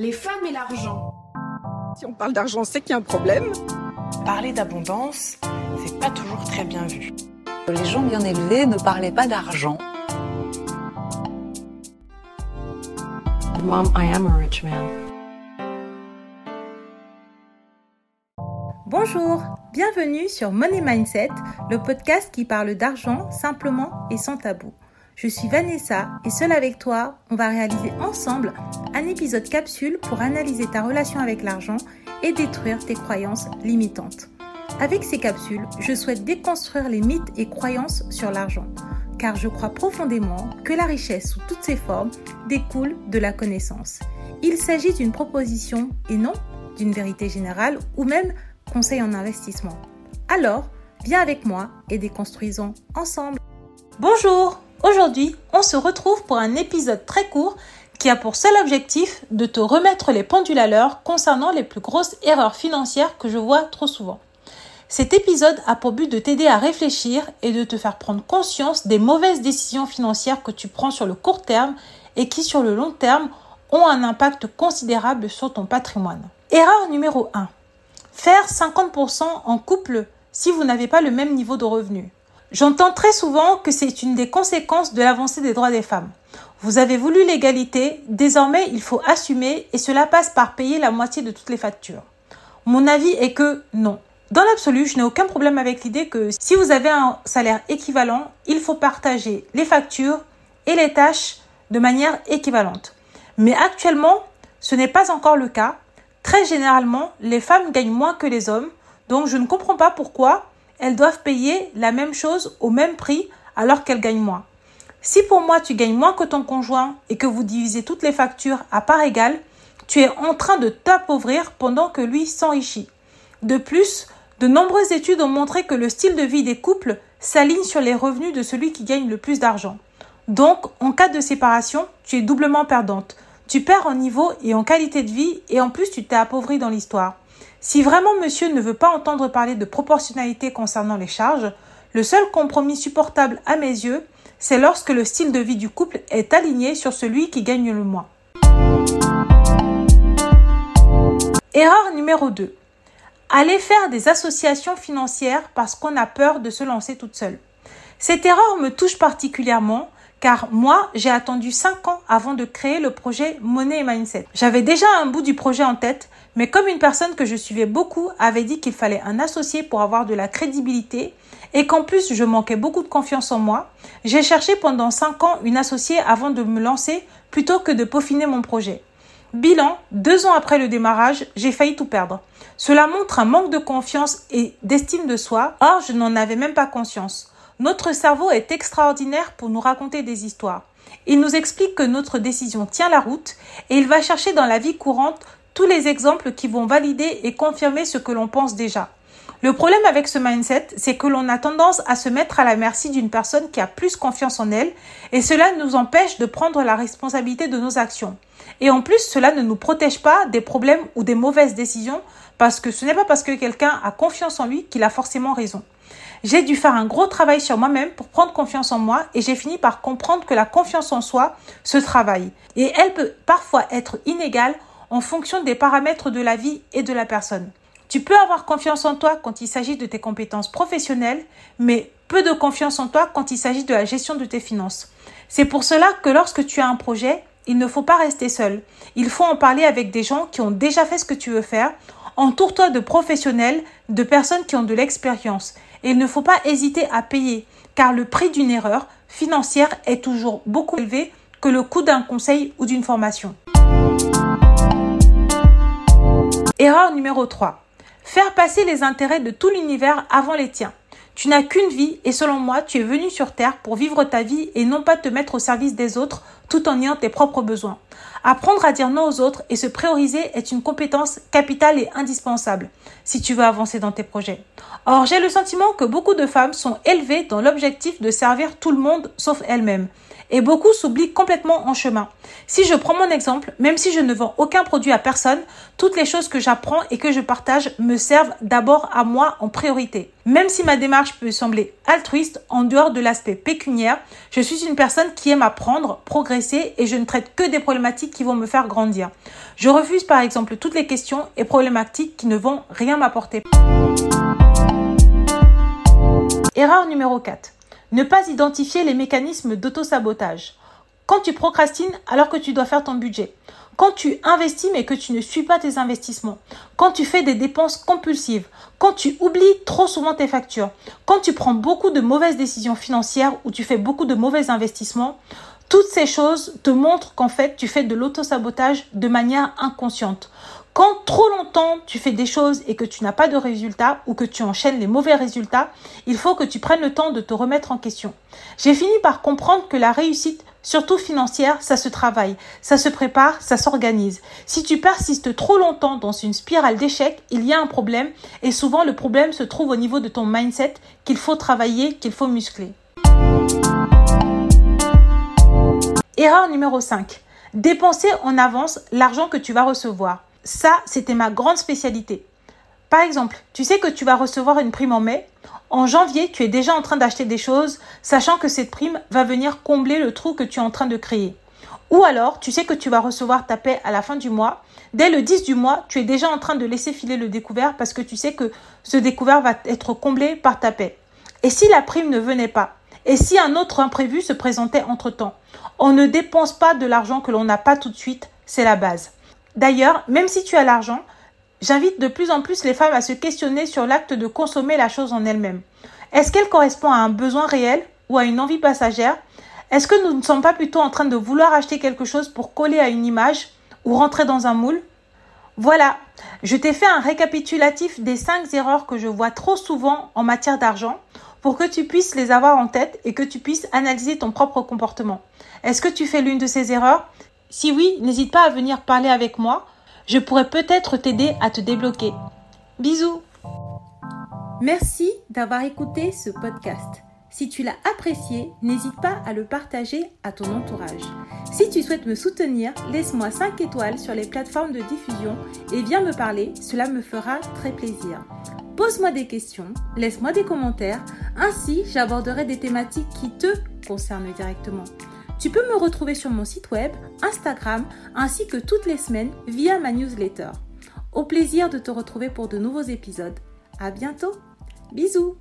Les femmes et l'argent. Si on parle d'argent, c'est qu'il y a un problème. Parler d'abondance, c'est pas toujours très bien vu. Les gens bien élevés ne parlaient pas d'argent. Mom, I am a rich man. Bonjour, bienvenue sur Money Mindset, le podcast qui parle d'argent simplement et sans tabou. Je suis Vanessa et seule avec toi, on va réaliser ensemble un épisode capsule pour analyser ta relation avec l'argent et détruire tes croyances limitantes. Avec ces capsules, je souhaite déconstruire les mythes et croyances sur l'argent, car je crois profondément que la richesse sous toutes ses formes découle de la connaissance. Il s'agit d'une proposition et non d'une vérité générale ou même conseil en investissement. Alors, viens avec moi et déconstruisons ensemble. Bonjour Aujourd'hui, on se retrouve pour un épisode très court qui a pour seul objectif de te remettre les pendules à l'heure concernant les plus grosses erreurs financières que je vois trop souvent. Cet épisode a pour but de t'aider à réfléchir et de te faire prendre conscience des mauvaises décisions financières que tu prends sur le court terme et qui sur le long terme ont un impact considérable sur ton patrimoine. Erreur numéro 1. Faire 50% en couple si vous n'avez pas le même niveau de revenu. J'entends très souvent que c'est une des conséquences de l'avancée des droits des femmes. Vous avez voulu l'égalité, désormais il faut assumer et cela passe par payer la moitié de toutes les factures. Mon avis est que non. Dans l'absolu, je n'ai aucun problème avec l'idée que si vous avez un salaire équivalent, il faut partager les factures et les tâches de manière équivalente. Mais actuellement, ce n'est pas encore le cas. Très généralement, les femmes gagnent moins que les hommes, donc je ne comprends pas pourquoi elles doivent payer la même chose au même prix alors qu'elles gagnent moins. Si pour moi tu gagnes moins que ton conjoint et que vous divisez toutes les factures à part égale, tu es en train de t'appauvrir pendant que lui s'enrichit. De plus, de nombreuses études ont montré que le style de vie des couples s'aligne sur les revenus de celui qui gagne le plus d'argent. Donc, en cas de séparation, tu es doublement perdante. Tu perds en niveau et en qualité de vie et en plus tu t'es appauvri dans l'histoire. Si vraiment monsieur ne veut pas entendre parler de proportionnalité concernant les charges, le seul compromis supportable à mes yeux, c'est lorsque le style de vie du couple est aligné sur celui qui gagne le moins. Erreur numéro 2. Aller faire des associations financières parce qu'on a peur de se lancer toute seule. Cette erreur me touche particulièrement car moi, j'ai attendu 5 ans avant de créer le projet Money et Mindset. J'avais déjà un bout du projet en tête, mais comme une personne que je suivais beaucoup avait dit qu'il fallait un associé pour avoir de la crédibilité et qu'en plus je manquais beaucoup de confiance en moi, j'ai cherché pendant 5 ans une associée avant de me lancer plutôt que de peaufiner mon projet. Bilan, deux ans après le démarrage, j'ai failli tout perdre. Cela montre un manque de confiance et d'estime de soi, or je n'en avais même pas conscience. Notre cerveau est extraordinaire pour nous raconter des histoires. Il nous explique que notre décision tient la route et il va chercher dans la vie courante tous les exemples qui vont valider et confirmer ce que l'on pense déjà. Le problème avec ce mindset, c'est que l'on a tendance à se mettre à la merci d'une personne qui a plus confiance en elle et cela nous empêche de prendre la responsabilité de nos actions. Et en plus, cela ne nous protège pas des problèmes ou des mauvaises décisions parce que ce n'est pas parce que quelqu'un a confiance en lui qu'il a forcément raison. J'ai dû faire un gros travail sur moi-même pour prendre confiance en moi et j'ai fini par comprendre que la confiance en soi se travaille et elle peut parfois être inégale en fonction des paramètres de la vie et de la personne. Tu peux avoir confiance en toi quand il s'agit de tes compétences professionnelles, mais peu de confiance en toi quand il s'agit de la gestion de tes finances. C'est pour cela que lorsque tu as un projet, il ne faut pas rester seul. Il faut en parler avec des gens qui ont déjà fait ce que tu veux faire. Entoure-toi de professionnels, de personnes qui ont de l'expérience. Et il ne faut pas hésiter à payer, car le prix d'une erreur financière est toujours beaucoup élevé que le coût d'un conseil ou d'une formation. Erreur numéro 3. Faire passer les intérêts de tout l'univers avant les tiens. Tu n'as qu'une vie et selon moi, tu es venu sur Terre pour vivre ta vie et non pas te mettre au service des autres tout en ayant tes propres besoins. Apprendre à dire non aux autres et se prioriser est une compétence capitale et indispensable si tu veux avancer dans tes projets. Or, j'ai le sentiment que beaucoup de femmes sont élevées dans l'objectif de servir tout le monde sauf elles-mêmes. Et beaucoup s'oublient complètement en chemin. Si je prends mon exemple, même si je ne vends aucun produit à personne, toutes les choses que j'apprends et que je partage me servent d'abord à moi en priorité. Même si ma démarche peut sembler altruiste, en dehors de l'aspect pécuniaire, je suis une personne qui aime apprendre, progresser et je ne traite que des problématiques qui vont me faire grandir. Je refuse par exemple toutes les questions et problématiques qui ne vont rien m'apporter. Erreur numéro 4. Ne pas identifier les mécanismes d'auto-sabotage. Quand tu procrastines alors que tu dois faire ton budget. Quand tu investis mais que tu ne suis pas tes investissements. Quand tu fais des dépenses compulsives. Quand tu oublies trop souvent tes factures. Quand tu prends beaucoup de mauvaises décisions financières ou tu fais beaucoup de mauvais investissements. Toutes ces choses te montrent qu'en fait tu fais de l'auto-sabotage de manière inconsciente. Quand trop longtemps tu fais des choses et que tu n'as pas de résultats ou que tu enchaînes les mauvais résultats, il faut que tu prennes le temps de te remettre en question. J'ai fini par comprendre que la réussite, surtout financière, ça se travaille, ça se prépare, ça s'organise. Si tu persistes trop longtemps dans une spirale d'échecs, il y a un problème et souvent le problème se trouve au niveau de ton mindset qu'il faut travailler, qu'il faut muscler. Erreur numéro 5. Dépenser en avance l'argent que tu vas recevoir. Ça, c'était ma grande spécialité. Par exemple, tu sais que tu vas recevoir une prime en mai. En janvier, tu es déjà en train d'acheter des choses, sachant que cette prime va venir combler le trou que tu es en train de créer. Ou alors, tu sais que tu vas recevoir ta paie à la fin du mois. Dès le 10 du mois, tu es déjà en train de laisser filer le découvert parce que tu sais que ce découvert va être comblé par ta paie. Et si la prime ne venait pas? Et si un autre imprévu se présentait entre-temps? On ne dépense pas de l'argent que l'on n'a pas tout de suite, c'est la base. D'ailleurs, même si tu as l'argent, j'invite de plus en plus les femmes à se questionner sur l'acte de consommer la chose en elle-même. Est-ce qu'elle correspond à un besoin réel ou à une envie passagère? Est-ce que nous ne sommes pas plutôt en train de vouloir acheter quelque chose pour coller à une image ou rentrer dans un moule? Voilà, je t'ai fait un récapitulatif des 5 erreurs que je vois trop souvent en matière d'argent pour que tu puisses les avoir en tête et que tu puisses analyser ton propre comportement. Est-ce que tu fais l'une de ces erreurs? Si oui, n'hésite pas à venir parler avec moi. Je pourrais peut-être t'aider à te débloquer. Bisous Merci d'avoir écouté ce podcast. Si tu l'as apprécié, n'hésite pas à le partager à ton entourage. Si tu souhaites me soutenir, laisse-moi 5 étoiles sur les plateformes de diffusion et viens me parler, cela me fera très plaisir. Pose-moi des questions, laisse-moi des commentaires, ainsi j'aborderai des thématiques qui te concernent directement. Tu peux me retrouver sur mon site web, Instagram, ainsi que toutes les semaines via ma newsletter. Au plaisir de te retrouver pour de nouveaux épisodes. À bientôt. Bisous.